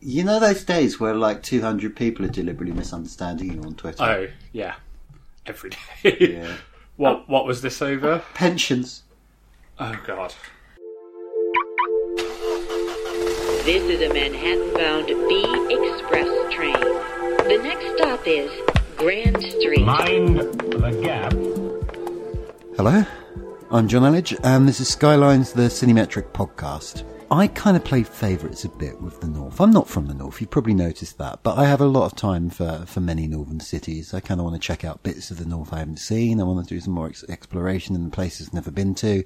you know, those days where like 200 people are deliberately misunderstanding you on Twitter. Oh, yeah. Every day. Yeah. what what was this over? Pensions. Oh god. This is a Manhattan-bound B Express train. The next stop is Grand Street. Mind the gap. Hello, I'm John Elledge, and this is Skylines, the CityMetric podcast. I kind of play favourites a bit with the North. I'm not from the North, you've probably noticed that, but I have a lot of time for, for many northern cities. I kind of want to check out bits of the North I haven't seen. I want to do some more ex- exploration in places I've never been to.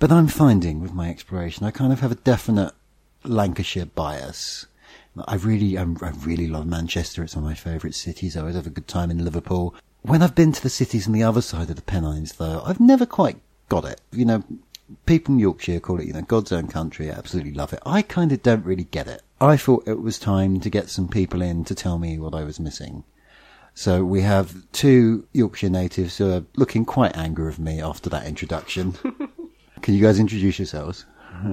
But I'm finding with my exploration, I kind of have a definite Lancashire bias. I really, I'm, I really love Manchester. It's one of my favourite cities. I always have a good time in Liverpool. When I've been to the cities on the other side of the Pennines, though, I've never quite got it. You know, people in Yorkshire call it, you know, God's own country. I absolutely love it. I kind of don't really get it. I thought it was time to get some people in to tell me what I was missing. So we have two Yorkshire natives who are looking quite angry with me after that introduction. Can you guys introduce yourselves?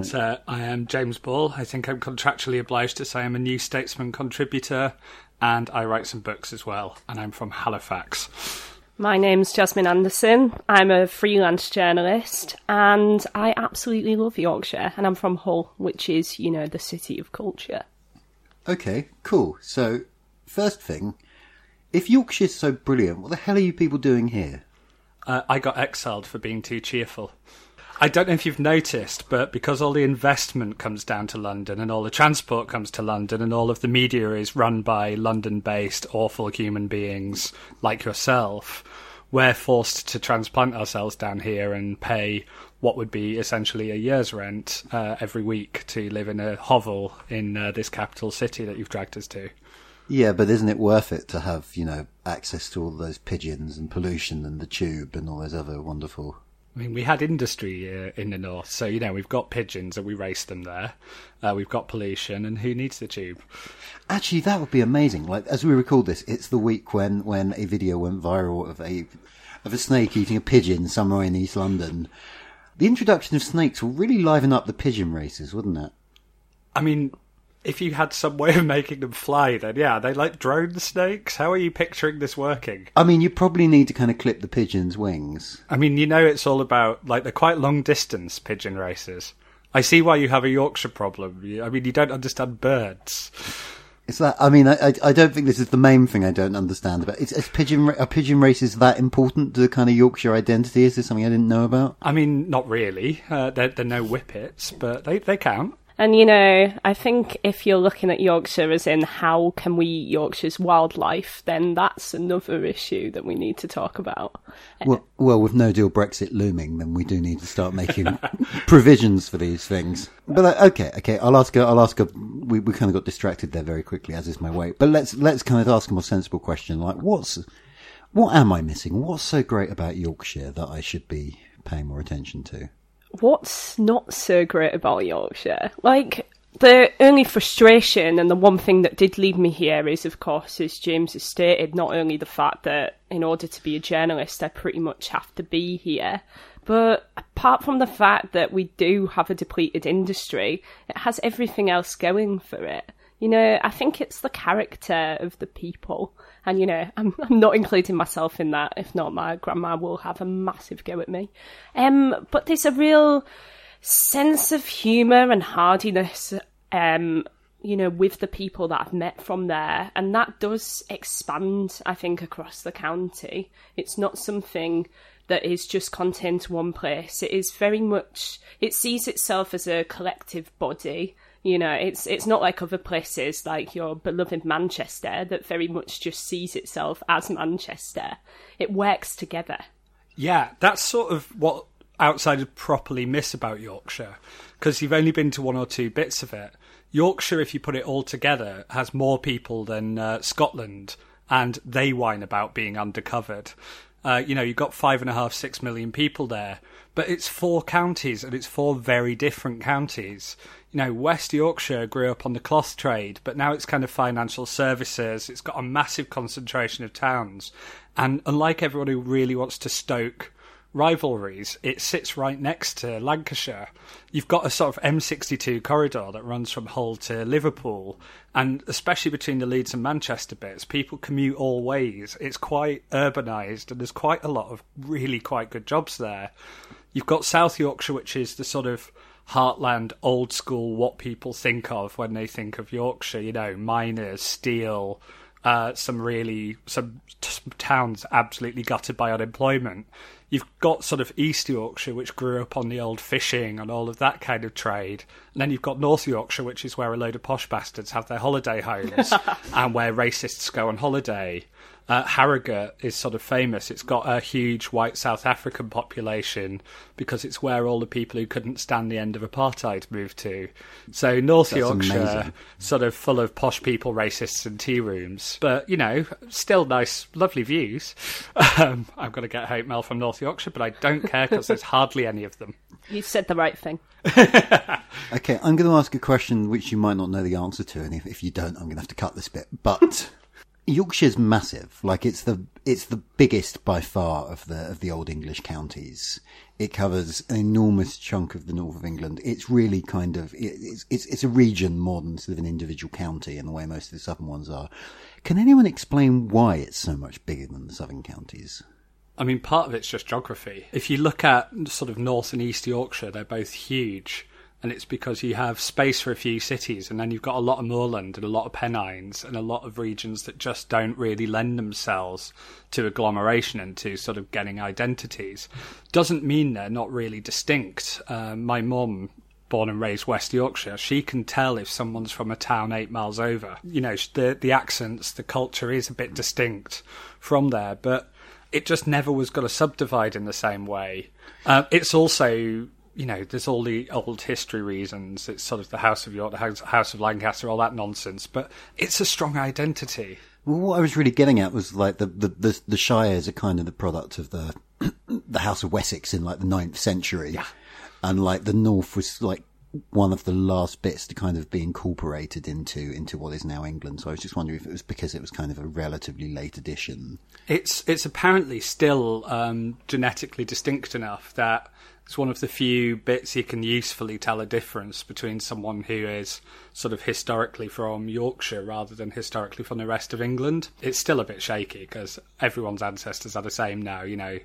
So I am James Ball. I think I'm contractually obliged to say I'm a New Statesman contributor, and I write some books as well. And I'm from Halifax. My name's Jasmine Anderson. I'm a freelance journalist and I absolutely love Yorkshire and I'm from Hull, which is, you know, the city of culture. Okay, cool. So, first thing, if Yorkshire's so brilliant, what the hell are you people doing here? Uh, I got exiled for being too cheerful. I don't know if you've noticed, but because all the investment comes down to London and all the transport comes to London and all of the media is run by London based awful human beings like yourself, we're forced to transplant ourselves down here and pay what would be essentially a year's rent uh, every week to live in a hovel in uh, this capital city that you've dragged us to. Yeah, but isn't it worth it to have, you know, access to all those pigeons and pollution and the tube and all those other wonderful I mean, we had industry uh, in the north, so you know we've got pigeons and we race them there. Uh, we've got pollution, and who needs the tube? Actually, that would be amazing. Like as we record this, it's the week when when a video went viral of a of a snake eating a pigeon somewhere in East London. The introduction of snakes will really liven up the pigeon races, wouldn't it? I mean, if you had some way of making them fly, then yeah, they like drone snakes. How are you picturing this working? I mean, you probably need to kind of clip the pigeon's wings. I mean, you know, it's all about like they're quite long distance pigeon races. I see why you have a Yorkshire problem. I mean, you don't understand birds. It's that. I mean, I, I, don't think this is the main thing I don't understand about. It's, it's pigeon. Are pigeon races that important to the kind of Yorkshire identity? Is this something I didn't know about? I mean, not really. Uh, they're, they're no whippets, but they, they count. And you know, I think if you're looking at Yorkshire as in how can we eat Yorkshire's wildlife, then that's another issue that we need to talk about. Well, well, with no deal Brexit looming, then we do need to start making provisions for these things. But uh, okay, okay, I'll ask. I'll ask. A, we we kind of got distracted there very quickly, as is my way. But let's let's kind of ask a more sensible question. Like, what's what am I missing? What's so great about Yorkshire that I should be paying more attention to? What's not so great about Yorkshire? Like, the only frustration and the one thing that did lead me here is, of course, as James has stated, not only the fact that in order to be a journalist, I pretty much have to be here, but apart from the fact that we do have a depleted industry, it has everything else going for it. You know, I think it's the character of the people. And, you know, I'm, I'm not including myself in that. If not, my grandma will have a massive go at me. Um, but there's a real sense of humour and hardiness, um, you know, with the people that I've met from there. And that does expand, I think, across the county. It's not something that is just contained to one place. It is very much, it sees itself as a collective body. You know, it's it's not like other places like your beloved Manchester that very much just sees itself as Manchester. It works together. Yeah, that's sort of what outsiders properly miss about Yorkshire because you've only been to one or two bits of it. Yorkshire, if you put it all together, has more people than uh, Scotland, and they whine about being undercovered. Uh, you know, you've got five and a half, six million people there, but it's four counties and it's four very different counties. You know, West Yorkshire grew up on the cloth trade, but now it's kind of financial services. It's got a massive concentration of towns. And unlike everyone who really wants to stoke rivalries, it sits right next to Lancashire. You've got a sort of M62 corridor that runs from Hull to Liverpool, and especially between the Leeds and Manchester bits, people commute all ways. It's quite urbanised, and there's quite a lot of really quite good jobs there. You've got South Yorkshire, which is the sort of heartland, old school, what people think of when they think of Yorkshire. You know, miners, steel, uh, some really some t- towns absolutely gutted by unemployment. You've got sort of East Yorkshire, which grew up on the old fishing and all of that kind of trade. And then you've got North Yorkshire, which is where a load of posh bastards have their holiday homes and where racists go on holiday. Uh, Harrogate is sort of famous. It's got a huge white South African population because it's where all the people who couldn't stand the end of apartheid moved to. So North That's Yorkshire, amazing. sort of full of posh people, racists, and tea rooms. But you know, still nice, lovely views. Um, I'm going to get hate mail from North Yorkshire, but I don't care because there's hardly any of them. You said the right thing. Okay, I'm going to ask a question which you might not know the answer to, and if, if you don't, I'm going to have to cut this bit. But Yorkshire's massive. Like it's the it's the biggest by far of the of the old English counties. It covers an enormous chunk of the north of England. It's really kind of it, it's it's it's a region more than sort of an individual county in the way most of the southern ones are. Can anyone explain why it's so much bigger than the southern counties? I mean, part of it's just geography. If you look at sort of North and East Yorkshire, they're both huge. And it's because you have space for a few cities, and then you've got a lot of moorland and a lot of pennines and a lot of regions that just don't really lend themselves to agglomeration and to sort of getting identities. Doesn't mean they're not really distinct. Uh, my mum born and raised West Yorkshire, she can tell if someone's from a town eight miles over. You know, the the accents, the culture is a bit distinct from there, but it just never was going to subdivide in the same way. Uh, it's also you know, there's all the old history reasons. It's sort of the House of York, the House, House of Lancaster, all that nonsense. But it's a strong identity. Well, what I was really getting at was like the the the, the shires are kind of the product of the the House of Wessex in like the 9th century, Yeah. and like the North was like one of the last bits to kind of be incorporated into into what is now England. So I was just wondering if it was because it was kind of a relatively late addition. It's it's apparently still um, genetically distinct enough that it's one of the few bits you can usefully tell a difference between someone who is sort of historically from Yorkshire rather than historically from the rest of England. It's still a bit shaky because everyone's ancestors are the same now, you know,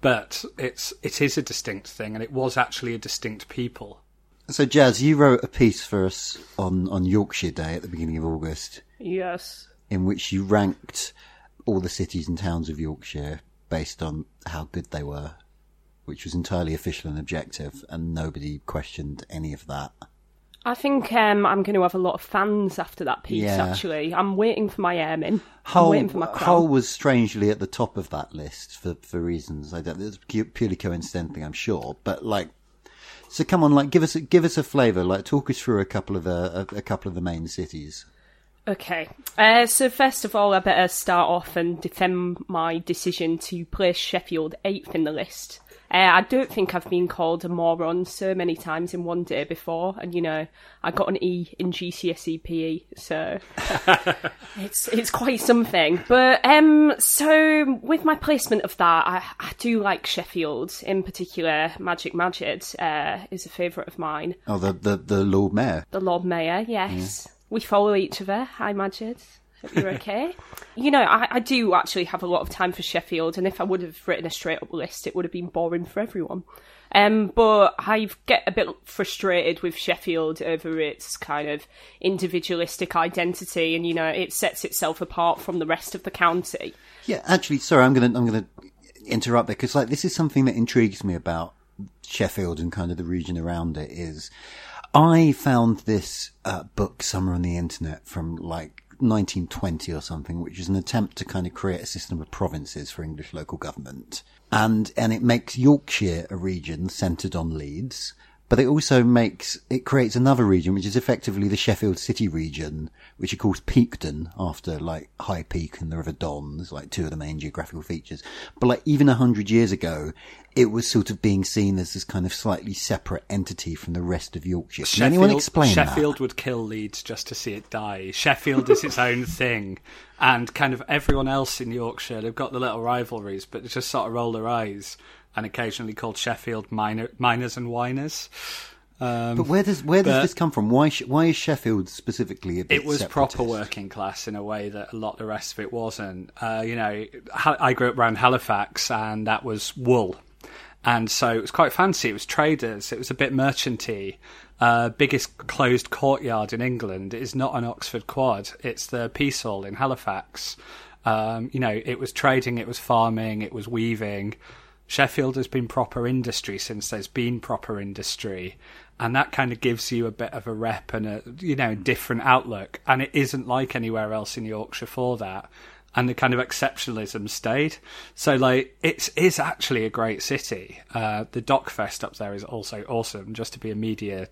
but it's it is a distinct thing, and it was actually a distinct people. So Jazz, you wrote a piece for us on on Yorkshire Day at the beginning of August, Yes. in which you ranked all the cities and towns of Yorkshire based on how good they were, which was entirely official and objective, and nobody questioned any of that. I think um, I'm going to have a lot of fans after that piece, Yeah. actually. I'm waiting for my airmin. I'm Hull, waiting for my. Hull was strangely at the top of that list for, for reasons I don't. It's purely coincidentally, I'm sure. But like, so come on, like, give us a, give us a flavour. Like, talk us through a couple of the a, a couple of the main cities. Okay. Uh, so first of all, I better start off and defend my decision to place Sheffield eighth in the list. Uh, I don't think I've been called a moron so many times in one day before, and you know I got an E in GCSE PE, E, so it's it's quite something. But um, so with my placement of that, I, I do like Sheffield in particular. Magid Magid uh, is a favourite of mine. Oh, the the, the Lord Mayor. The Lord Mayor, yes. We follow each other. Hi, Magid. You're okay. you know, I, I do actually have a lot of time for Sheffield, and if I would have written a straight up list, it would have been boring for everyone. Um, but I get a bit frustrated with Sheffield over its kind of individualistic identity, and you know, it sets itself apart from the rest of the county. Yeah, actually, sorry, I'm gonna I'm gonna interrupt there because like this is something that intrigues me about Sheffield and kind of the region around it. Is I found this uh, book somewhere on the internet from like 1920 or something, which is an attempt to kind of create a system of provinces for English local government. And, and it makes Yorkshire a region centered on Leeds, but it also makes, it creates another region, which is effectively the Sheffield City region, which it calls Peakdon, after like High Peak and the River Don, There's like two of the main geographical features. But like even a hundred years ago, it was sort of being seen as this kind of slightly separate entity from the rest of Yorkshire. Can anyone explain that? Sheffield that? would kill Leeds just to see it die. Sheffield is its own thing, and kind of everyone else in Yorkshire, they've got the little rivalries, but they just sort of roll their eyes and occasionally called Sheffield minor, miners and whiners. Um, But where does where does this come from? Why why is Sheffield specifically a bit it was proper working class in a way that a lot of the rest of it wasn't. Uh, you know, I grew up around Halifax, and that was wool, and so it was quite fancy. It was traders. It was a bit merchanty. Uh, biggest closed courtyard in England is not an Oxford Quad. It's the Piece Hall in Halifax. Um, you know, it was trading, it was farming, it was weaving. Sheffield has been proper industry since there's been proper industry, and that kind of gives you a bit of a rep and a you know different outlook. And it isn't like anywhere else in Yorkshire for that. And the kind of exceptionalism stayed. So like it's is actually a great city. Uh, the Doc/Fest up there is also awesome. Just to be a media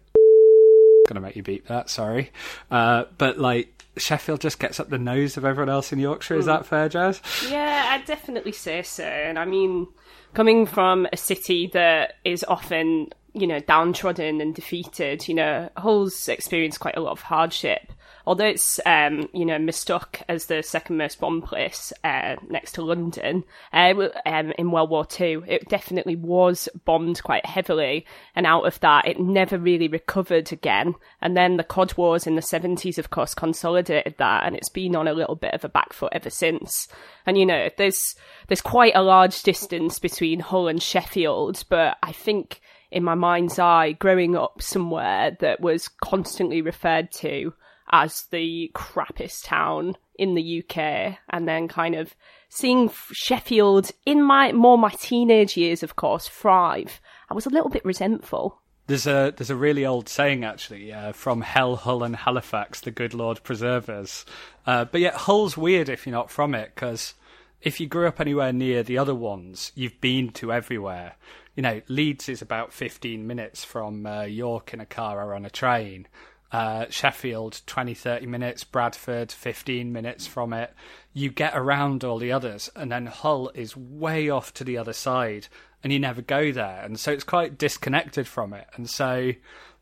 gonna make you beat that. Sorry, uh, but like Sheffield just gets up the nose of everyone else in Yorkshire. Is hmm. that fair, Jazz? Yeah, I'd definitely say so. And I mean, coming from a city that is often, you know, downtrodden and defeated, you know, Hull's experienced quite a lot of hardship. Although it's, um, you know, mistook as the second most bombed place uh, next to London uh, um, in World War Two, it definitely was bombed quite heavily. And out of that, it never really recovered again. And then the Cod Wars in the 70s, of course, consolidated that. And it's been on a little bit of a back foot ever since. And you know, there's there's quite a large distance between Hull and Sheffield, but I think in my mind's eye, growing up somewhere that was constantly referred to as the crappiest town in the UK, and then kind of seeing Sheffield in my more my teenage years, of course, thrive, I was a little bit resentful. There's a there's a really old saying actually uh, from Hell, Hull, and Halifax, the good Lord preserve us. Uh, but yet Hull's weird if you're not from it because if you grew up anywhere near the other ones, you've been to everywhere. You know, Leeds is about 15 minutes from uh, York in a car or on a train. Uh, Sheffield, 20, 30 minutes. Bradford, 15 minutes from it. You get around all the others, and then Hull is way off to the other side, and you never go there. And so it's quite disconnected from it. And so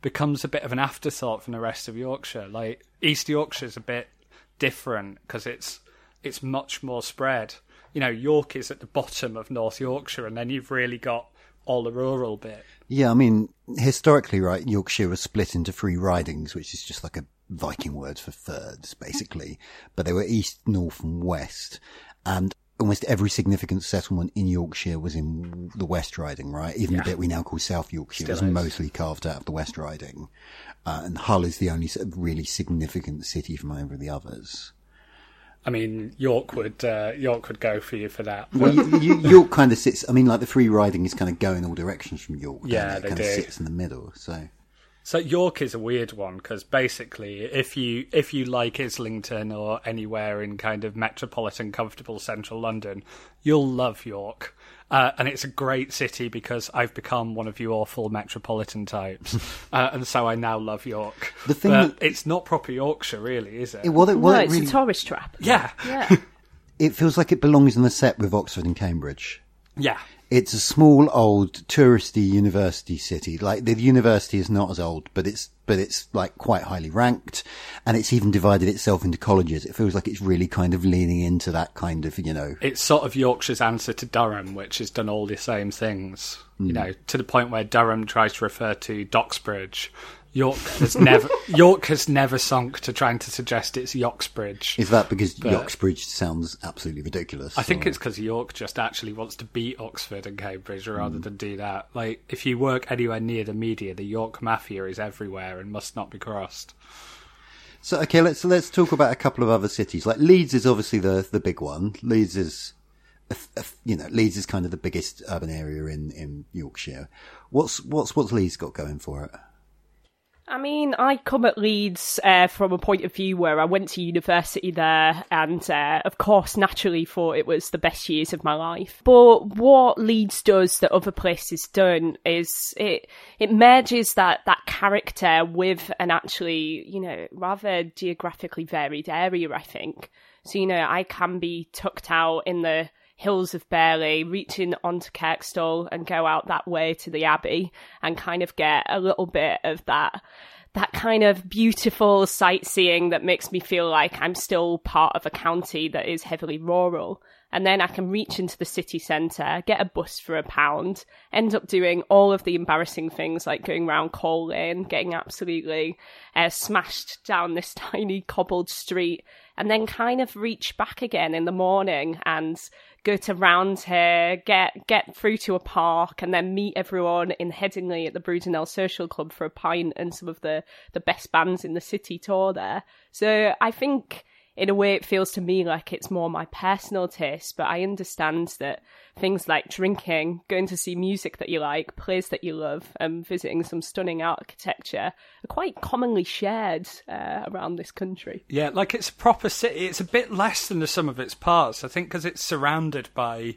becomes a bit of an afterthought from the rest of Yorkshire. Like, East Yorkshire's a bit different because it's it's much more spread. You know, York is at the bottom of North Yorkshire, and then you've really got all the rural bit. Yeah, I mean, historically, right, Yorkshire was split into three ridings, which is just like a Viking word for thirds, basically. But they were east, north, and west. And almost every significant settlement in Yorkshire was in the West Riding, right? Even the bit we now call South Yorkshire Still was is. mostly carved out of the West Riding. Uh, and Hull is the only sort of really significant city from over the others. I mean, York would uh, York would go for you for that. Well, you, you, York kind of sits. I mean, like the free riding is kind of going all directions from York. Yeah, it? they kind do. of sits in the middle. So So York is a weird one because basically, if you if you like Islington or anywhere in kind of metropolitan, comfortable central London, you'll love York. Uh, and it's a great city because I've become one of you awful metropolitan types, uh, and so I now love York. The thing but that- it's not proper Yorkshire, really, is it? it, what it, no, it's really, a tourist trap. yeah, Yeah. it feels like it belongs in the set with Oxford and Cambridge. yeah. It's a small, old, touristy university city. Like the university is not as old, but it's but it's like quite highly ranked, and it's even divided itself into colleges. It feels like it's really kind of leaning into that kind of you know. it's sort of Yorkshire's answer to Durham, which has done all the same things. You Hmm. know, to the point where Durham tries to refer to Doxbridge. York has never York has never sunk to trying to suggest it's Yoxbridge. Is that because But- Yoxbridge sounds absolutely ridiculous? I think or- it's because York just actually wants to beat Oxford and Cambridge rather hmm. than do that. Like, if you work anywhere near the media, the York mafia is everywhere and must not be crossed. So okay, let's let's talk about a couple of other cities. Like Leeds is obviously the the big one. Leeds is, you know, Leeds is kind of the biggest urban area in in Yorkshire. What's what's what's Leeds got going for it? I mean, I come at Leeds uh, from a point of view where I went to university there, and uh, of course, naturally thought it was the best years of my life. But what Leeds does that other places don't is it it merges that that character with an actually, you know, rather geographically varied area. I think so. You know, I can be tucked out in the hills of Burley, reaching onto Kirkstall and go out that way to the Abbey and kind of get a little bit of that that kind of beautiful sightseeing that makes me feel like I'm still part of a county that is heavily rural. And then I can reach into the city centre, get a bus for a pound, end up doing all of the embarrassing things like going round Call Lane, getting absolutely uh, smashed down this tiny cobbled street, and then kind of reach back again in the morning and go to round here, get get through to a park, and then meet everyone in Headingley at the Brudenell Social Club for a pint and some of the the best bands in the city tour there. So I think in a way it feels to me like it's more my personal taste, but I understand that things like drinking, going to see music that you like, plays that you love, and visiting some stunning architecture are quite commonly shared uh, around this country. Yeah, like it's a proper city. It's a bit less than the sum of its parts, I think, because it's surrounded by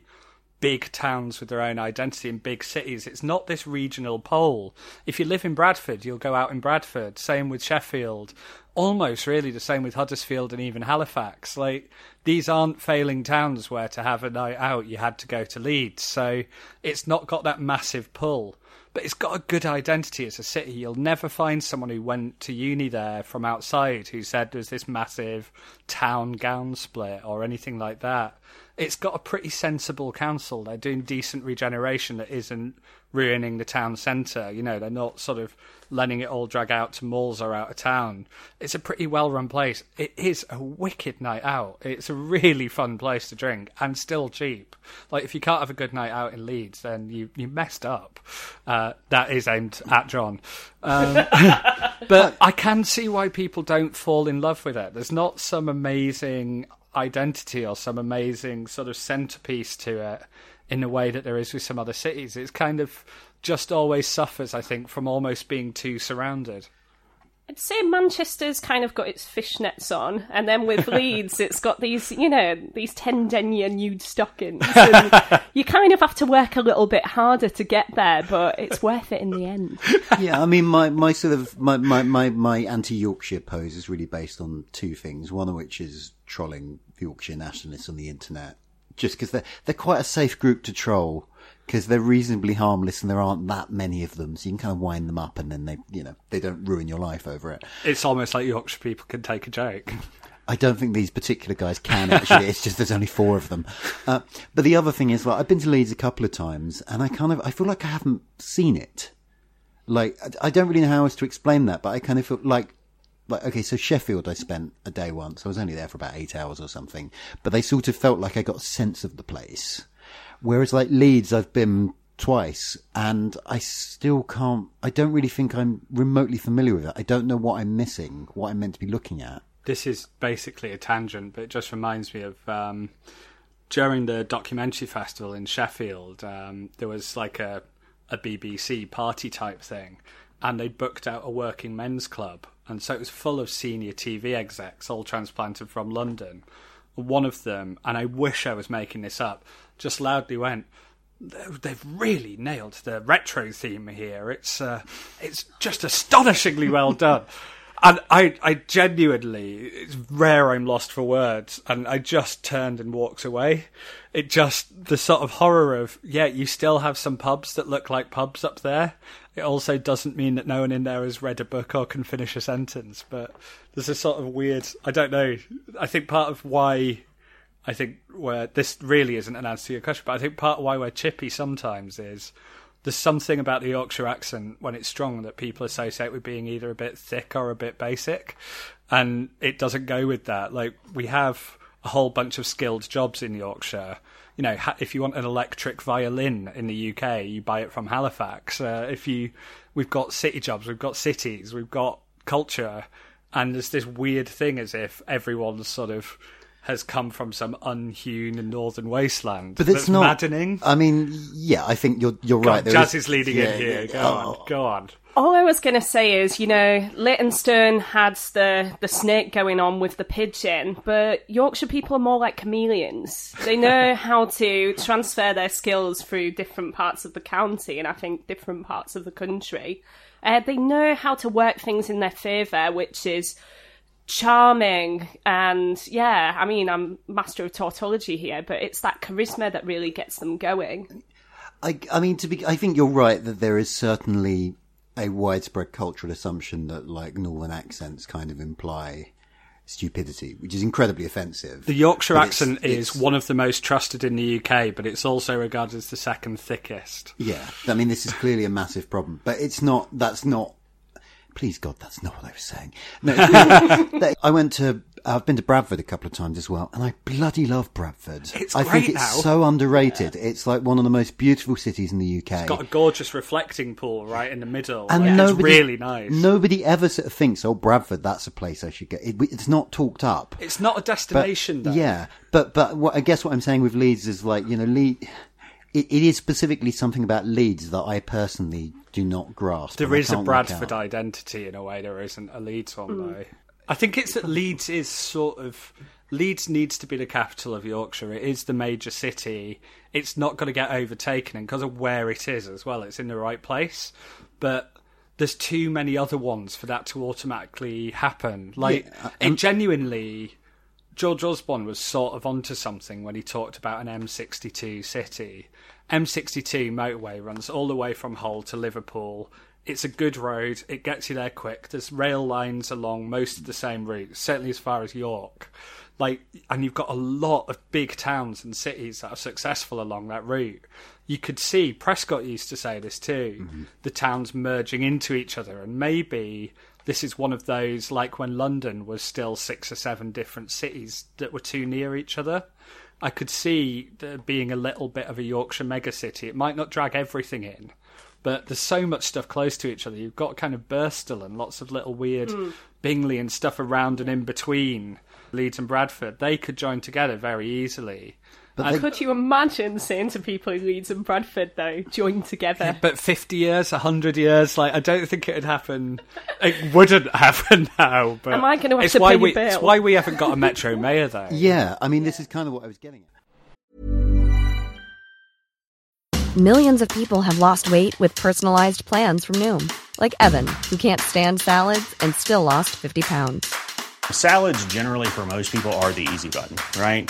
big towns with their own identity and big cities. It's not this regional pole. If you live in Bradford, you'll go out in Bradford. Same with Sheffield. Almost really the same with Huddersfield and even Halifax. Like these aren't failing towns where to have a night out you had to go to Leeds. So it's not got that massive pull. But it's got a good identity as a city. You'll never find someone who went to uni there from outside who said there's this massive town gown split or anything like that. It's got a pretty sensible council. They're doing decent regeneration that isn't ruining the town centre. You know, they're not sort of letting it all drag out to malls or out of town. It's a pretty well run place. It is a wicked night out. It's a really fun place to drink and still cheap. Like if you can't have a good night out in Leeds, then you you messed up. Uh, that is aimed at John. Um, but I can see why people don't fall in love with it. There's not some amazing identity or some amazing sort of centerpiece to it in a way that there is with some other cities. It's kind of just always suffers, I think, from almost being too surrounded. I'd say Manchester's kind of got its fishnets on, and then with Leeds, it's got these, you know, these ten denier nude stockings. And you kind of have to work a little bit harder to get there, but it's worth it in the end. yeah, I mean, my, my sort of my, my, my, my anti Yorkshire pose is really based on two things. One of which is trolling Yorkshire nationalists on the internet, just because they're they're quite a safe group to troll because they're reasonably harmless and there aren't that many of them, so you can kind of wind them up and then they you know they don't ruin your life over it. It's almost like Yorkshire people can take a joke. I don't think these particular guys can actually. it's just there's only four of them. Uh, but the other thing is, like, I've been to Leeds a couple of times, and I kind of I feel like I haven't seen it. Like, I- I don't really know how else to explain that, but I kind of feel like, like, okay, so Sheffield, I spent a day once. I was only there for about eight hours or something, but they sort of felt like I got a sense of the place. Whereas, like Leeds, I've been twice, and I still can't. I don't really think I'm remotely familiar with it. I don't know what I'm missing, what I'm meant to be looking at. This is basically a tangent, but it just reminds me of um, during the documentary festival in Sheffield. Um, there was like a a BBC party type thing, and they booked out a working men's club, and so it was full of senior TV execs, all transplanted from London. One of them, and I wish I was making this up, just loudly went. They've really nailed the retro theme here. It's uh, it's just astonishingly well done. And I, I genuinely, it's rare I'm lost for words, and I just turned and walked away. It just, the sort of horror of, yeah, you still have some pubs that look like pubs up there. It also doesn't mean that no one in there has read a book or can finish a sentence, but there's a sort of weird, I don't know, I think part of why I think where this really isn't an answer to your question, but I think part of why we're chippy sometimes is there's something about the Yorkshire accent when it's strong that people associate with being either a bit thick or a bit basic, and it doesn't go with that. Like we have a whole bunch of skilled jobs in Yorkshire. You know, if you want an electric violin in the UK, you buy it from Halifax. Uh, if you, we've got city jobs, we've got cities, we've got culture, and there's this weird thing as if everyone's sort of has come from some unhewn northern wasteland. But it's that's not maddening. I mean, yeah, I think you're you're Go right. on, there Jazz is leading yeah, in here. yeah, Go oh, on, go on. All I was going to say is, you know, Leytonstone had the, the snake going on with the pigeon, but Yorkshire people are more like chameleons. They know how to transfer their skills through different parts of the county and I think different parts of the country. Uh, they know how to work things in their favour, which is charming and yeah i mean i'm master of tautology here but it's that charisma that really gets them going I, I mean, to be, I think you're right that there is certainly a widespread cultural assumption that like northern accents kind of imply stupidity, which is incredibly offensive. The Yorkshire But it's- accent is it's- one of the most trusted in the UK, but it's also regarded as the second thickest. Yeah, I mean, this is clearly a massive problem, but it's not. That's not. Please God, that's not what I was saying. No, I went to. I've been to Bradford a couple of times as well, and I bloody love Bradford. It's I think it's now. so underrated. It's like one of the most beautiful cities in the UK. It's got a gorgeous reflecting pool right in the middle. and Like, nobody, it's really nice. Nobody ever sort of thinks, "Oh, Bradford, that's a place I should go." It, it's not talked up. It's not a But- destination, though. Yeah, but but what, I guess what I'm saying with Leeds is like you know, Leeds. It, it is specifically something about Leeds that I personally do not grasp. There and I is a Bradford identity in a way. There isn't a Leeds one, hmm. though. I think it's that Leeds is sort of. Leeds needs to be the capital of Yorkshire. It is the major city. It's not going to get overtaken, and because of where it is as well, it's in the right place. But there's too many other ones for that to automatically happen. Like, Yeah, it um, genuinely. George Osborne was sort of onto something when he talked about an M62 city. M62 motorway runs all the way from Hull to Liverpool. It's a good road. It gets you there quick. There's rail lines along most of the same route, certainly as far as York. Like, and you've got a lot of big towns and cities that are successful along that route. You could see Prescott used to say this too. Mm-hmm. The towns merging into each other, and maybe this is one of those like when London was still six or seven different cities that were too near each other. I could see there being a little bit of a Yorkshire megacity. It might not drag everything in, but there's so much stuff close to each other. You've got kind of Birstall and lots of little weird hmm. Bingley and stuff around and in between Leeds and Bradford. They could join together very easily. And- could you imagine saying to people in leeds and bradford though join together but 50 years, 100 years, like I don't think it'd happen. It wouldn't happen now. But Am I gonna have it's to why pay your we, It's why we haven't got a metro mayor though. Yeah, I mean, this is kind of what I was getting at. Millions of people have lost weight with personalized plans from Noom, like Evan, who can't stand salads and still lost 50 pounds. Salads, generally, for most people, are the easy button, right?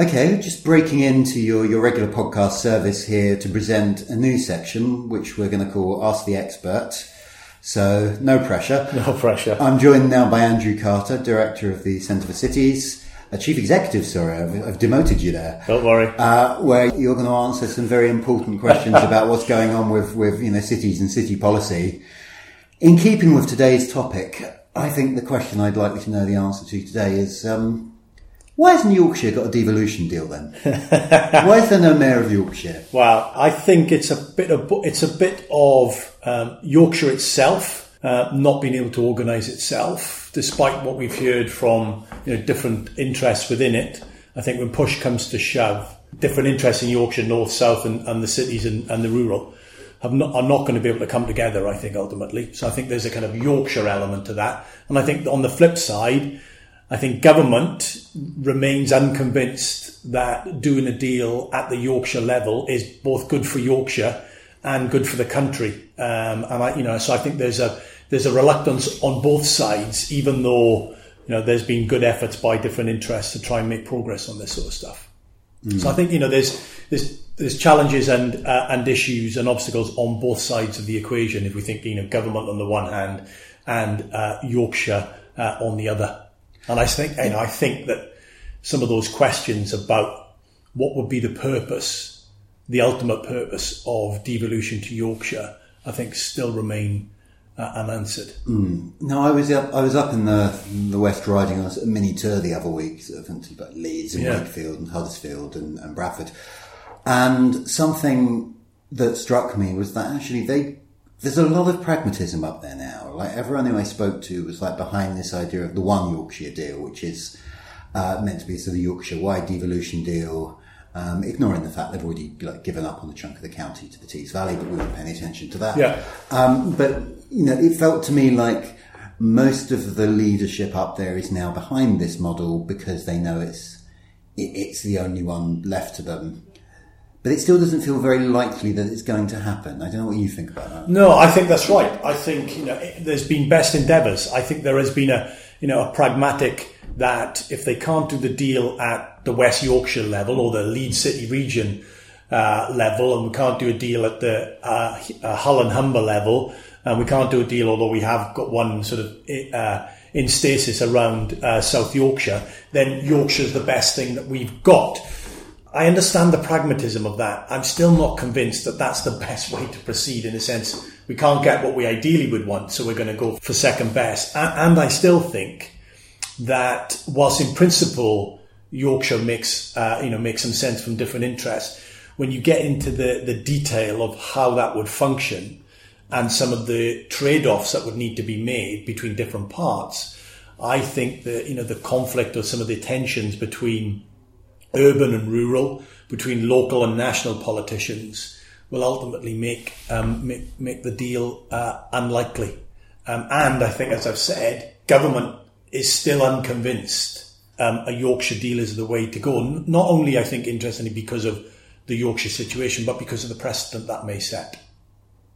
Okay, just breaking into your, your regular podcast service here to present a new section, which we're going to call Ask the Expert. So no pressure. No pressure. I'm joined now by Andrew Carter, director of the Centre for Cities, a chief executive. Sorry, I've, I've demoted you there. Don't worry. Uh, where you're going to answer some very important questions about what's going on with, with you know cities and city policy. In keeping with today's topic, I think the question I'd like you to know the answer to today is. Um, why hasn't Yorkshire got a devolution deal then? Why is there no mayor of Yorkshire? Well, I think it's a bit of it's a bit of um, Yorkshire itself uh, not being able to organise itself, despite what we've heard from you know, different interests within it. I think when push comes to shove, different interests in Yorkshire, north, south, and, and the cities and, and the rural have not, are not going to be able to come together. I think ultimately, so I think there's a kind of Yorkshire element to that, and I think on the flip side I think government remains unconvinced that doing a deal at the Yorkshire level is both good for Yorkshire and good for the country. Um, and I, you know, so I think there's a there's a reluctance on both sides, even though you know there's been good efforts by different interests to try and make progress on this sort of stuff. Mm. So I think you know there's there's there's challenges and uh, and issues and obstacles on both sides of the equation. If we think you know government on the one hand and uh, Yorkshire uh, on the other. And I think, and I think that some of those questions about what would be the purpose, the ultimate purpose of devolution to Yorkshire, I think still remain uh, unanswered. Mm. No, I was up. I was up in the the West Riding. I was at a mini tour the other week. Sort of about Leeds and yeah. Wakefield and Huddersfield and, and Bradford. And something that struck me was that actually they there's a lot of pragmatism up there now. Like everyone who I spoke to was like behind this idea of the one Yorkshire deal, which is uh, meant to be sort of the Yorkshire wide devolution deal, um, ignoring the fact they've already like given up on a chunk of the county to the Tees Valley, but we weren't paying attention to that. Yeah. Um, but you know, it felt to me like most of the leadership up there is now behind this model because they know it's it, it's the only one left to them but it still doesn't feel very likely that it's going to happen. I don't know what you think about that. No, I think that's right. I think you know there's been best endeavours. I think there has been a you know a pragmatic that if they can't do the deal at the West Yorkshire level or the Leeds City region uh, level, and we can't do a deal at the uh, uh, Hull and Humber level, and we can't do a deal although we have got one sort of uh, in stasis around uh, South Yorkshire, then Yorkshire's the best thing that we've got. I understand the pragmatism of that. I'm still not convinced that that's the best way to proceed in a sense. We can't get what we ideally would want, so we're going to go for second best. And I still think that whilst in principle Yorkshire makes, uh, you know, makes some sense from different interests, when you get into the, the detail of how that would function and some of the trade-offs that would need to be made between different parts, I think that, you know, the conflict or some of the tensions between urban and rural, between local and national politicians, will ultimately make um, make, make the deal uh, unlikely. Um, and I think, as I've said, government is still unconvinced um, a Yorkshire deal is the way to go. Not only, I think, interestingly, because of the Yorkshire situation, but because of the precedent that may set.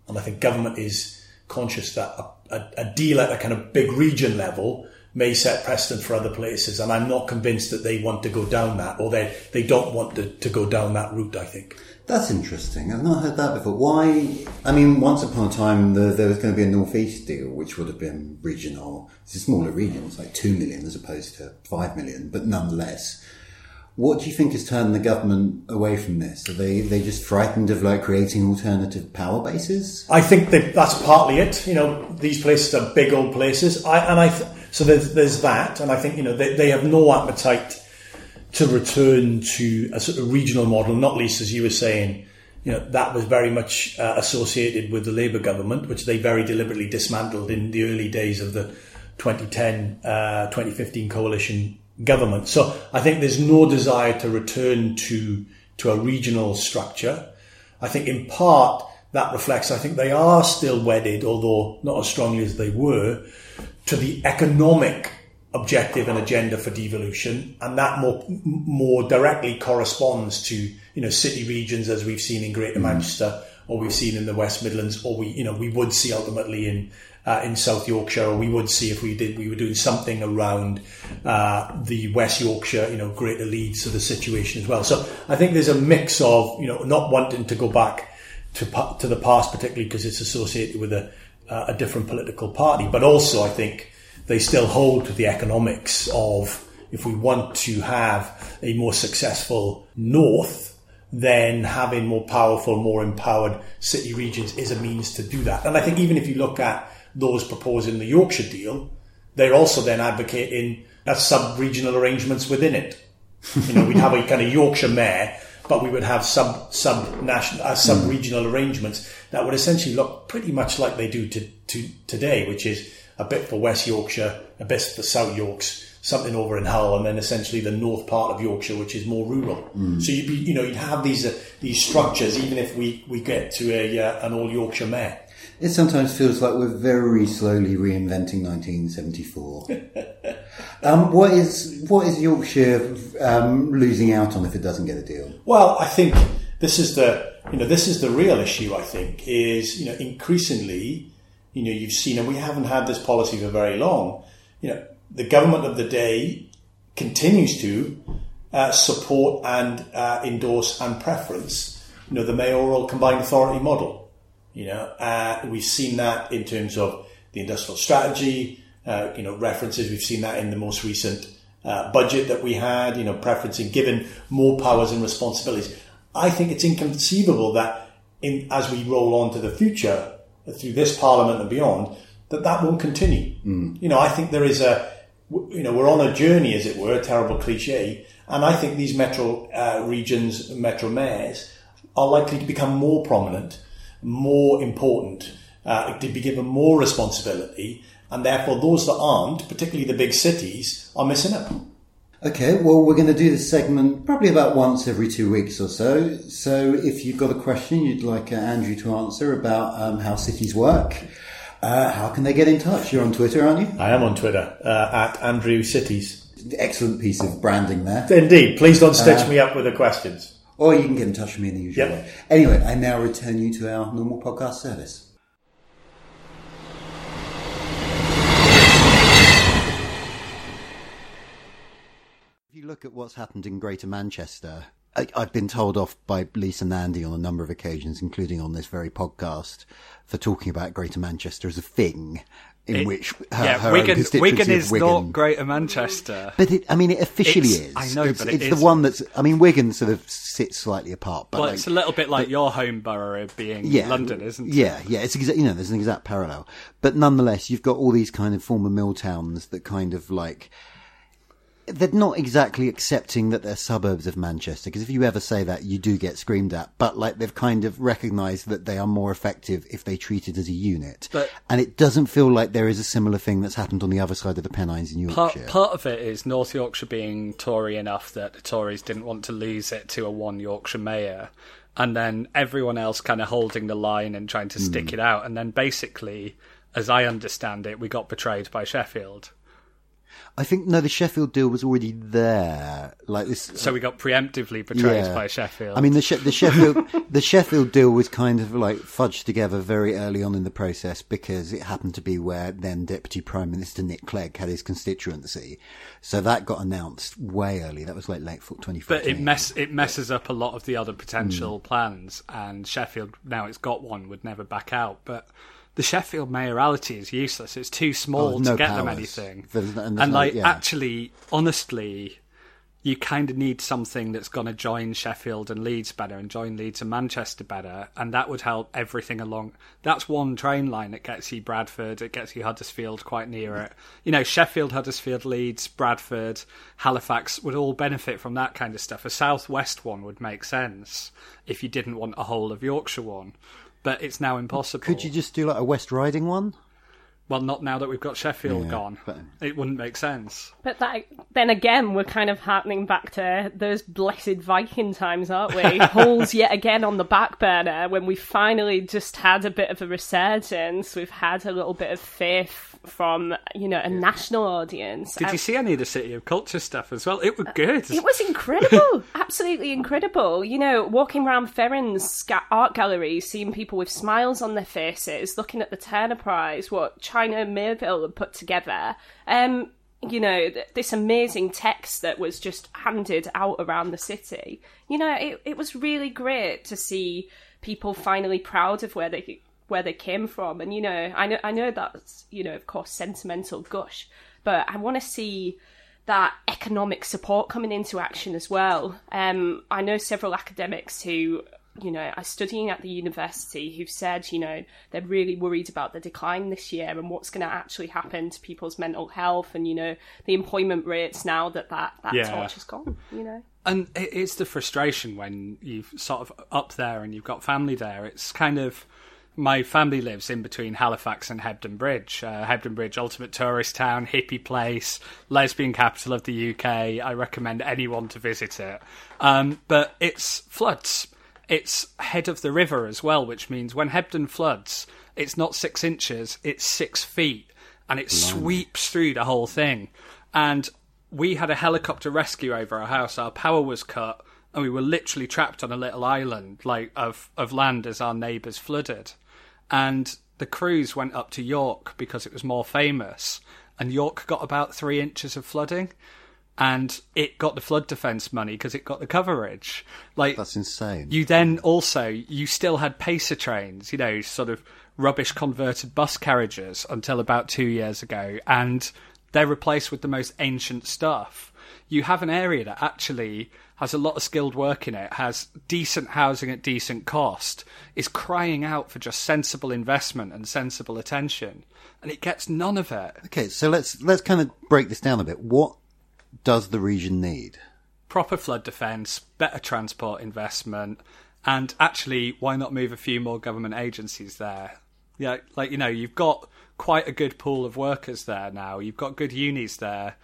And I think government is conscious that a, a, a deal at a kind of big region level may set precedent for other places. And I'm not convinced that they want to go down that, or they, they don't want to, to go down that route, I think. That's interesting. I've not heard that before. Why? I mean, once upon a time, the, there was going to be a northeast deal, which would have been regional. It's a smaller region. It's like two million as opposed to five million, but nonetheless. What do you think has turned the government away from this? Are they they just frightened of like creating alternative power bases? I think that that's partly it. You know, these places are big old places. I and I. Th- so there's, there's that, and I think you know they, they have no appetite to return to a sort of regional model, not least as you were saying. You know that was very much uh, associated with the Labour government, which they very deliberately dismantled in the early days of the 2010 uh, 2015 coalition government. So I think there's no desire to return to to a regional structure. I think in part that reflects. I think they are still wedded, although not as strongly as they were, to the economic objective and agenda for devolution, and that more more directly corresponds to you know city regions as we've seen in Greater mm. Manchester, or we've seen in the West Midlands, or we you know we would see ultimately in uh, in South Yorkshire, or we would see if we did we were doing something around uh, the West Yorkshire, you know, Greater Leeds sort of situation as well. So I think there's a mix of you know not wanting to go back to to the past, particularly because it's associated with a uh, a different political party. But also, I think they still hold to the economics of if we want to have a more successful North, then having more powerful, more empowered city regions is a means to do that. And I think even if you look at those proposing the Yorkshire deal, they're also then advocating uh, sub-regional arrangements within it. You know, we'd have a kind of Yorkshire mayor, but we would have sub sub national uh, sub regional arrangements that would essentially look pretty much like they do to, to today, which is a bit for West Yorkshire, a bit for South Yorks, something over in Hull, and then essentially the north part of Yorkshire, which is more rural. So you'd be, you know, you'd have these uh, these structures, even if we, we get to a uh, an all Yorkshire mayor. It sometimes feels like we're very slowly reinventing 1974. um, what is what is Yorkshire um, losing out on if it doesn't get a deal? Well, I think this is the you know this is the real issue. I think is you know increasingly you know you've seen and we haven't had this policy for very long. You know the government of the day continues to uh, support and uh, endorse and preference you know the mayoral combined authority model. You know uh, we've seen that in terms of the industrial strategy. Uh, you know references. We've seen that in the most recent uh, budget that we had, you know, preferencing given more powers and responsibilities. I think it's inconceivable that in, as we roll on to the future through this parliament and beyond, that that won't continue. You know, I think there is a, you know, we're on a journey, as it were, a terrible cliche. And I think these metro uh, regions, metro mayors are likely to become more prominent, more important, uh, to be given more responsibility. And therefore, those that aren't, particularly the big cities, are missing out. Okay, well, we're going to do this segment probably about once every two weeks or so. So if you've got a question you'd like uh, Andrew to answer about um, how cities work, uh, how can they get in touch? You're on Twitter, aren't you? I am on Twitter uh, at Andrew Cities. Excellent piece of branding there. Indeed. Please don't stitch Uh, me up with the questions. Or you can get in touch with me in the usual Yep. way. Anyway, I now return you to our normal podcast service. If you look at what's happened in Greater Manchester, I, I've been told off by Lisa Nandy on a number of occasions, including on this very podcast, for talking about Greater Manchester as a thing in It- which her, yeah, her Wigan, Wigan is Wigan- not Greater Manchester. But it, I mean, it officially It's- is. I know, it's, but it it's the one that's. I mean, Wigan sort of sits slightly apart, but well, like, it's a little bit like your home borough being yeah, London, isn't it? Yeah, yeah. It's exa- you know, there's an exact parallel, but nonetheless, you've got all these kind of former mill towns that kind of like. They're not exactly accepting that they're suburbs of Manchester, because if you ever say that, you do get screamed at. But like they've kind of recognised that they are more effective if they treat it as a unit. But- and it doesn't feel like there is a similar thing that's happened on the other side of the Pennines in Yorkshire. part of it is North Yorkshire being Tory enough that the Tories didn't want to lose it to a one Yorkshire mayor, and then everyone else kind of holding the line and trying to stick Hmm. it out. And then basically, as I understand it, we got betrayed by Sheffield. I think no, the Sheffield deal was already there. Like this, So we got preemptively betrayed by Sheffield. I mean, the, she- the Sheffield the Sheffield deal was kind of like fudged together very early on in the process because it happened to be where then Deputy Prime Minister Nick Clegg had his constituency. So that got announced way early. That was like late 2014. But it mess it messes up a lot of the other potential mm. plans, and Sheffield now it's got one would never back out. But the Sheffield mayorality is useless. It's too small Oh, to no get them anything. There's and and no- like yeah. actually, honestly, you kind of need something that's going to join Sheffield and Leeds better, and join Leeds and Manchester better, and that would help everything along. That's one train line that gets you Bradford, it gets you Huddersfield quite near it. You know, Sheffield, Huddersfield, Leeds, Bradford, Halifax would all benefit from that kind of stuff. A southwest one would make sense if you didn't want a whole of Yorkshire one, but it's now impossible. Could you just do like a West Riding one? Well, not now that we've got Sheffield Yeah, gone. but- It wouldn't make sense. But that, then again, we're kind of harkening back to those blessed Viking times, aren't we? Hull's yet again on the back burner when we finally just had a bit of a resurgence. We've had a little bit of faith from, you know, a national audience. Did And- you see any of the City of Culture stuff as well? It was good. It was incredible, absolutely incredible. You know, walking around Ferens sca- art gallery, seeing people with smiles on their faces, looking at the Turner Prize, what China Miéville had put together. Um, you know, th- this amazing text that was just handed out around the city. You know, it, it was really great to see people finally proud of where they where they came from. And you know, I know I know that's you know of course sentimental gush, but I want to see that economic support coming into action as well. Um, I know several academics who you know, are studying at the university who've said, you know, they're really worried about the decline this year and what's going to actually happen to people's mental health and, you know, the employment rates now that that, that Yeah. torch is gone, you know. And it's the frustration when you've sort of up there and you've got family there. It's kind of my family lives in between Halifax and Hebden Bridge. Uh, Hebden Bridge, ultimate tourist town, hippie place, lesbian capital of the UK. I recommend anyone to visit it. Um, but it's floods. It's head of the river as well, which means when Hebden floods, it's not six inches, it's six feet, and it sweeps through the whole thing. And we had a helicopter rescue over our house. Our power was cut, and we were literally trapped on a little island, like of of land, as our neighbours flooded. And the crews went up to York because it was more famous, and York got about three inches of flooding, and it got the flood defence money because it got the coverage. Like That's insane. you then also you still had pacer trains, you know, sort of rubbish converted bus carriages until about two years ago, and they're replaced with the most ancient stuff. You have an area that actually has a lot of skilled work in it, has decent housing at decent cost, is crying out for just sensible investment and sensible attention, and it gets none of it. Okay, so let's let's kind of break this down a bit. What does the region need? proper flood defence, better transport investment, and actually, why not move a few more government agencies there? Yeah, like you know, you've got quite a good pool of workers there now. You've got good unis there.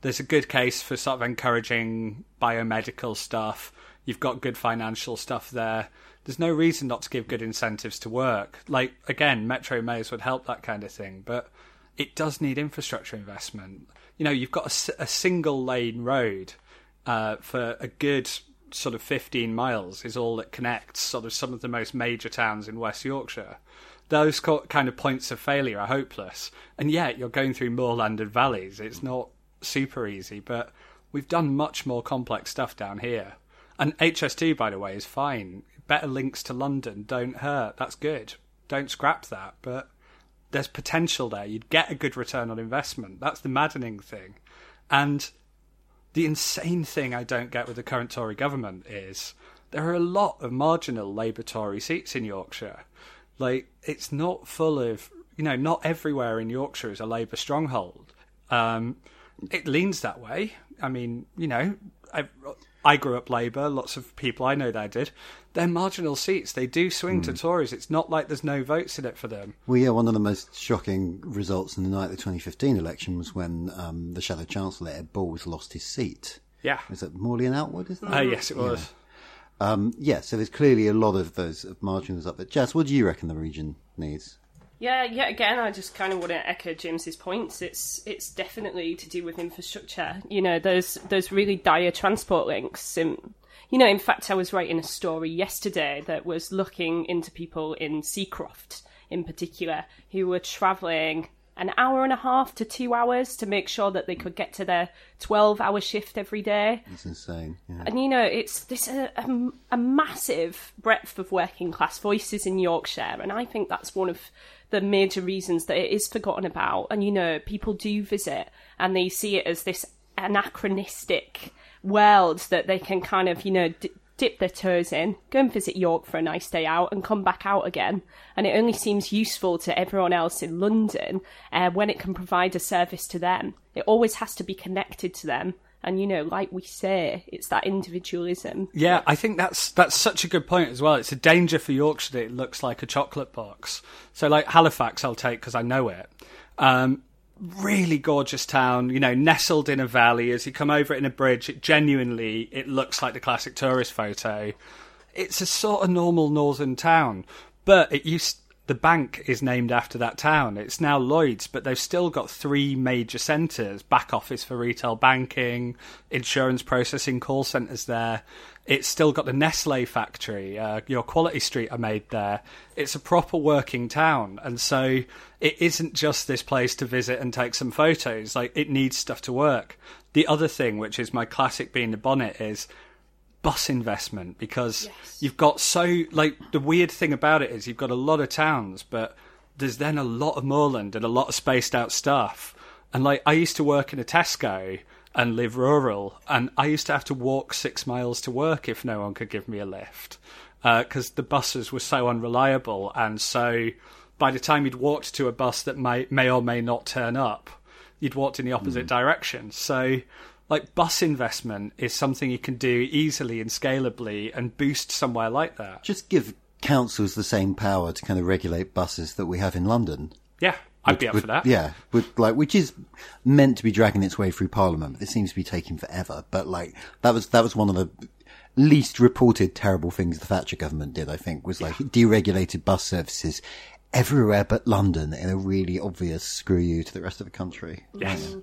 There's a good case for sort of encouraging biomedical stuff. You've got good financial stuff there. There's no reason not to give good incentives to work. Like again, Metro Mayors would help that kind of thing, but it does need infrastructure investment. You know, you've got a single lane road uh, for a good sort of 15 miles is all that connects sort of some of the most major towns in West Yorkshire. Those kind of points of failure are hopeless, and yet you're going through moorland and valleys. It's not super easy, but we've done much more complex stuff down here. And HS2, by the way, is fine. Better links to London don't hurt. That's good. Don't scrap that. But there's potential there. You'd get a good return on investment. That's the maddening thing. And the insane thing I don't get with the current Tory government is there are a lot of marginal Labour Tory seats in Yorkshire. Like, it's not full of, you know, not everywhere in Yorkshire is a Labour stronghold. Um, it leans that way. I mean, you know, I, I grew up Labour, lots of people I know that did. They're marginal seats. They do swing to Tories. It's not like there's no votes in it for them. Well, yeah, one of the most shocking results in the night of the 2015 election was when um, the Shadow Chancellor, Ed Balls, lost his seat. Yeah. Is it Morley and Outwood, is that? Uh, yes, it was. Yeah. Um, yeah, so there's clearly a lot of those of marginals up there. Jess, what do you reckon the region needs? Yeah, yeah. Again, I just kind of want to echo James's points. It's it's definitely to do with infrastructure. You know, there's there's really dire transport links. And, you know, in fact, I was writing a story yesterday that was looking into people in Seacroft, in particular, who were travelling an hour and a half to two hours to make sure that they could get to their twelve-hour shift every day. It's insane. Yeah. And you know, it's this a, a, a massive breadth of working class voices in Yorkshire, and I think that's one of the major reasons that it is forgotten about. And you know, people do visit and they see it as this anachronistic world that they can kind of, you know, d- dip their toes in, go and visit York for a nice day out, and come back out again. And it only seems useful to everyone else in London uh, when it can provide a service to them. It always has to be connected to them. And you know, like we say, it's that individualism. Yeah, I think that's that's such a good point as well. It's a danger for Yorkshire that it looks like a chocolate box. So, like Halifax, I'll take because I know it. Um, really gorgeous town, you know, nestled in a valley. As you come over it in a bridge, it genuinely it looks like the classic tourist photo. It's a sort of normal northern town, but it used the bank is named after that town. It's now Lloyd's, but they've still got three major centres back office for retail banking, insurance processing, call centres there. It's still got the Nestle factory. Uh, your Quality Street are made there. It's a proper working town. And so it isn't just this place to visit and take some photos. Like, it needs stuff to work. The other thing, which is my classic being the bonnet, is bus investment because you've got so like the weird thing about it is you've got a lot of towns, but there's then a lot of moorland and a lot of spaced out stuff. And like I used to work in a Tesco and live rural, and I used to have to walk six miles to work if no one could give me a lift uh, because the buses were so unreliable, and so by the time you'd walked to a bus that may may or may not turn up, you'd walked in the opposite mm. direction. So like bus investment is something you can do easily and scalably and boost somewhere like that. Just give councils the same power to kind of regulate buses that we have in London. Yeah, I'd Would- be up would- for that. Yeah, would, like which is meant to be dragging its way through Parliament. But it seems to be taking forever. But like that was that was one of the least reported terrible things the Thatcher government did. I think was like deregulated bus services everywhere but London in a really obvious screw you to the rest of the country. Yes.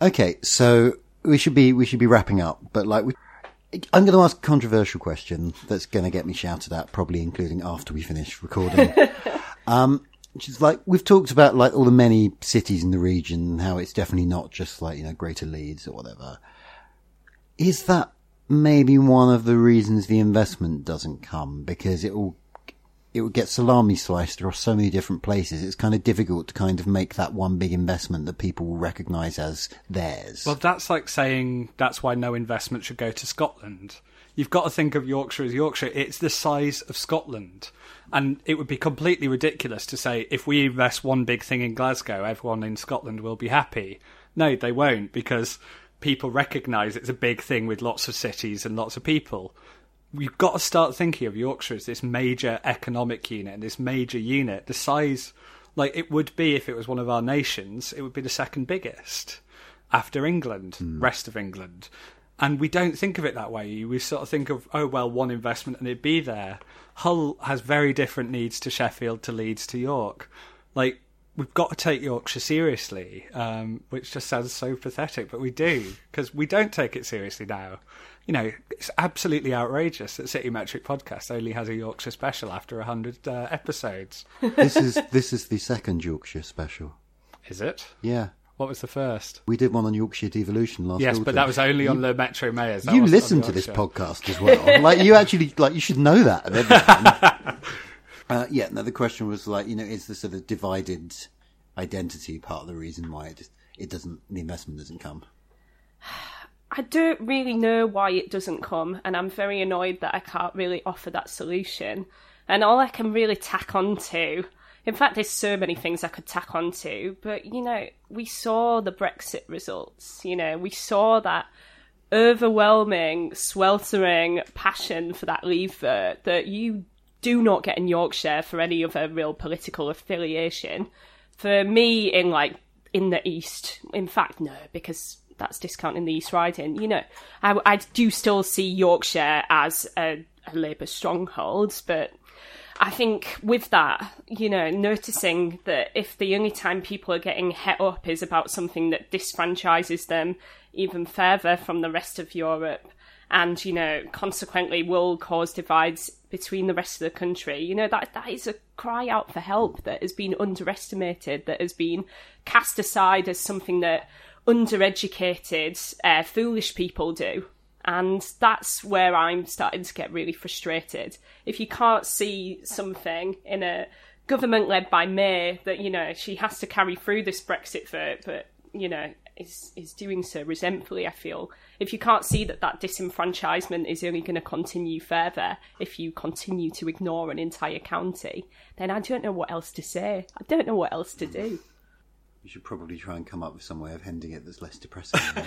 Okay, so we should be we should be wrapping up, but like we, I'm going to ask a controversial question that's going to get me shouted at, probably including after we finish recording. um, which is like we've talked about like all the many cities in the region, how it's definitely not just like you know Greater Leeds or whatever. Is that maybe one of the reasons the investment doesn't come because it will it would get salami sliced across so many different places. It's kind of difficult to kind of make that one big investment that people will recognise as theirs. Well, that's like saying that's why no investment should go to Scotland. You've got to think of Yorkshire as Yorkshire. It's the size of Scotland. And it would be completely ridiculous to say if we invest one big thing in Glasgow, everyone in Scotland will be happy. No, they won't because people recognise it's a big thing with lots of cities and lots of people. We've got to start thinking of Yorkshire as this major economic unit, and this major unit. The size, like it would be if it was one of our nations, it would be the second biggest after England, rest of England. And we don't think of it that way. We sort of think of, oh, well, one investment and it'd be there. Hull has very different needs to Sheffield, to Leeds, to York. Like, we've got to take Yorkshire seriously, um, which just sounds so pathetic, but we do, because we don't take it seriously now. You know, it's absolutely outrageous that CityMetric Podcast only has a Yorkshire special after 100 uh, episodes. this is this is the second Yorkshire special. Is it? Yeah. What was the first? We did one on Yorkshire devolution last. Yes, autumn. but that was only You- on the Metro Mayors. That you listen to this podcast as well. like you actually, like you should know that. uh, yeah. No, the question was like, you know, is the sort of divided identity part of the reason why it just, it doesn't the investment doesn't come? I don't really know why it doesn't come, and I'm very annoyed that I can't really offer that solution. And all I can really tack on to, in fact, there's so many things I could tack on to, but you know, we saw the Brexit results, you know, we saw that overwhelming, sweltering passion for that leave vote that you do not get in Yorkshire for any other real political affiliation. For me, in like in the east, in fact, no, because that's discounting the East Riding. You know, I, I do still see Yorkshire as a, a Labour stronghold, but I think with that, you know, noticing that if the only time people are getting het up is about something that disfranchises them even further from the rest of Europe, and you know, consequently will cause divides between the rest of the country, you know, that that is a cry out for help that has been underestimated, that has been cast aside as something that undereducated, uh, foolish people do. And that's where I'm starting to get really frustrated. If you can't see something in a government led by May that, you know, she has to carry through this Brexit vote, but, you know, is, is doing so resentfully, I feel. If you can't see that that disenfranchisement is only going to continue further if you continue to ignore an entire county, then I don't know what else to say. I don't know what else to do. You should probably try and come up with some way of ending it that's less depressing.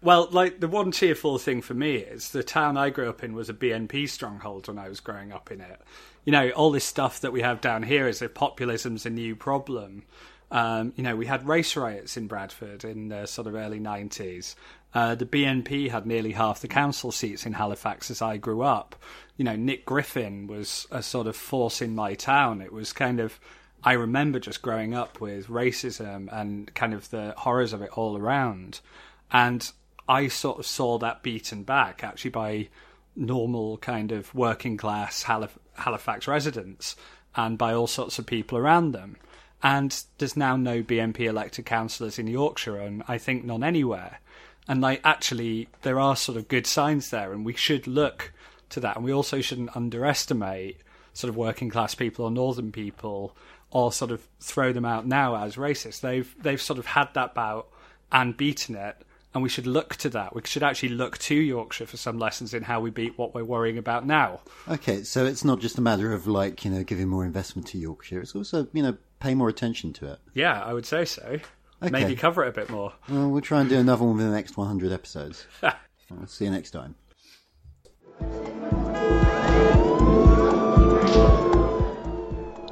Well, like the one cheerful thing for me is the town I grew up in was a BNP stronghold when I was growing up in it. You know, all this stuff that we have down here is if populism's a new problem. Um, you know, we had race riots in Bradford in the sort of early 90s. Uh, the BNP had nearly half the council seats in Halifax as I grew up. You know, Nick Griffin was a sort of force in my town. It was kind of, I remember just growing up with racism and kind of the horrors of it all around. And I sort of saw that beaten back actually by normal kind of working class Halif- Halifax residents and by all sorts of people around them. And there's now no BNP elected councillors in Yorkshire, and I think none anywhere. And like actually there are sort of good signs there and we should look to that and we also shouldn't underestimate sort of working class people or northern people or sort of throw them out now as racist. They've they've sort of had that bout and beaten it and we should look to that. We should actually look to Yorkshire for some lessons in how we beat what we're worrying about now. Okay, so it's not just a matter of like, you know, giving more investment to Yorkshire. It's also, you know, pay more attention to it. Yeah, I would say so. Okay. Maybe cover it a bit more. Well, we'll try and do another one within the next 100 episodes. I'll see you next time.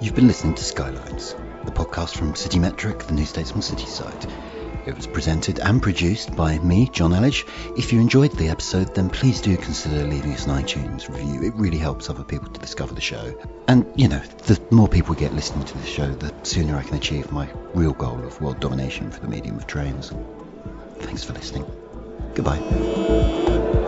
You've been listening to Skylines, the podcast from CityMetric, the New Statesman City site. It was presented and produced by me, Jonn Elledge. If you enjoyed the episode, then please do consider leaving us an iTunes review. It really helps other people to discover the show. And, you know, the more people get listening to the show, the sooner I can achieve my real goal of world domination for the medium of trains. Thanks for listening. Goodbye.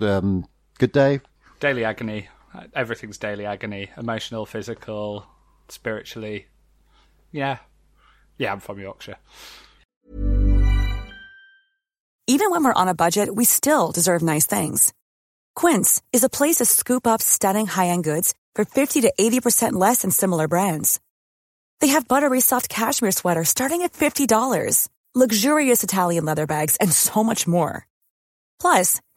Um, good day. Daily agony. Everything's daily agony. Emotional, physical, spiritually. Yeah. Yeah, I'm from Yorkshire. Even when we're on a budget, we still deserve nice things. Quince is a place to scoop up stunning high-end goods for 50 to 80% less than similar brands. They have buttery soft cashmere sweaters starting at $50, luxurious Italian leather bags, and so much more. Plus,